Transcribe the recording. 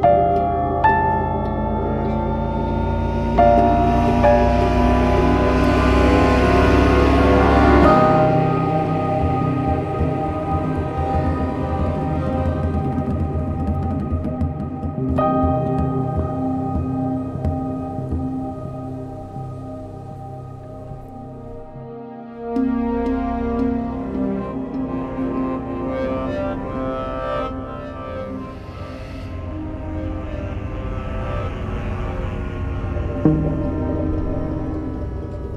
you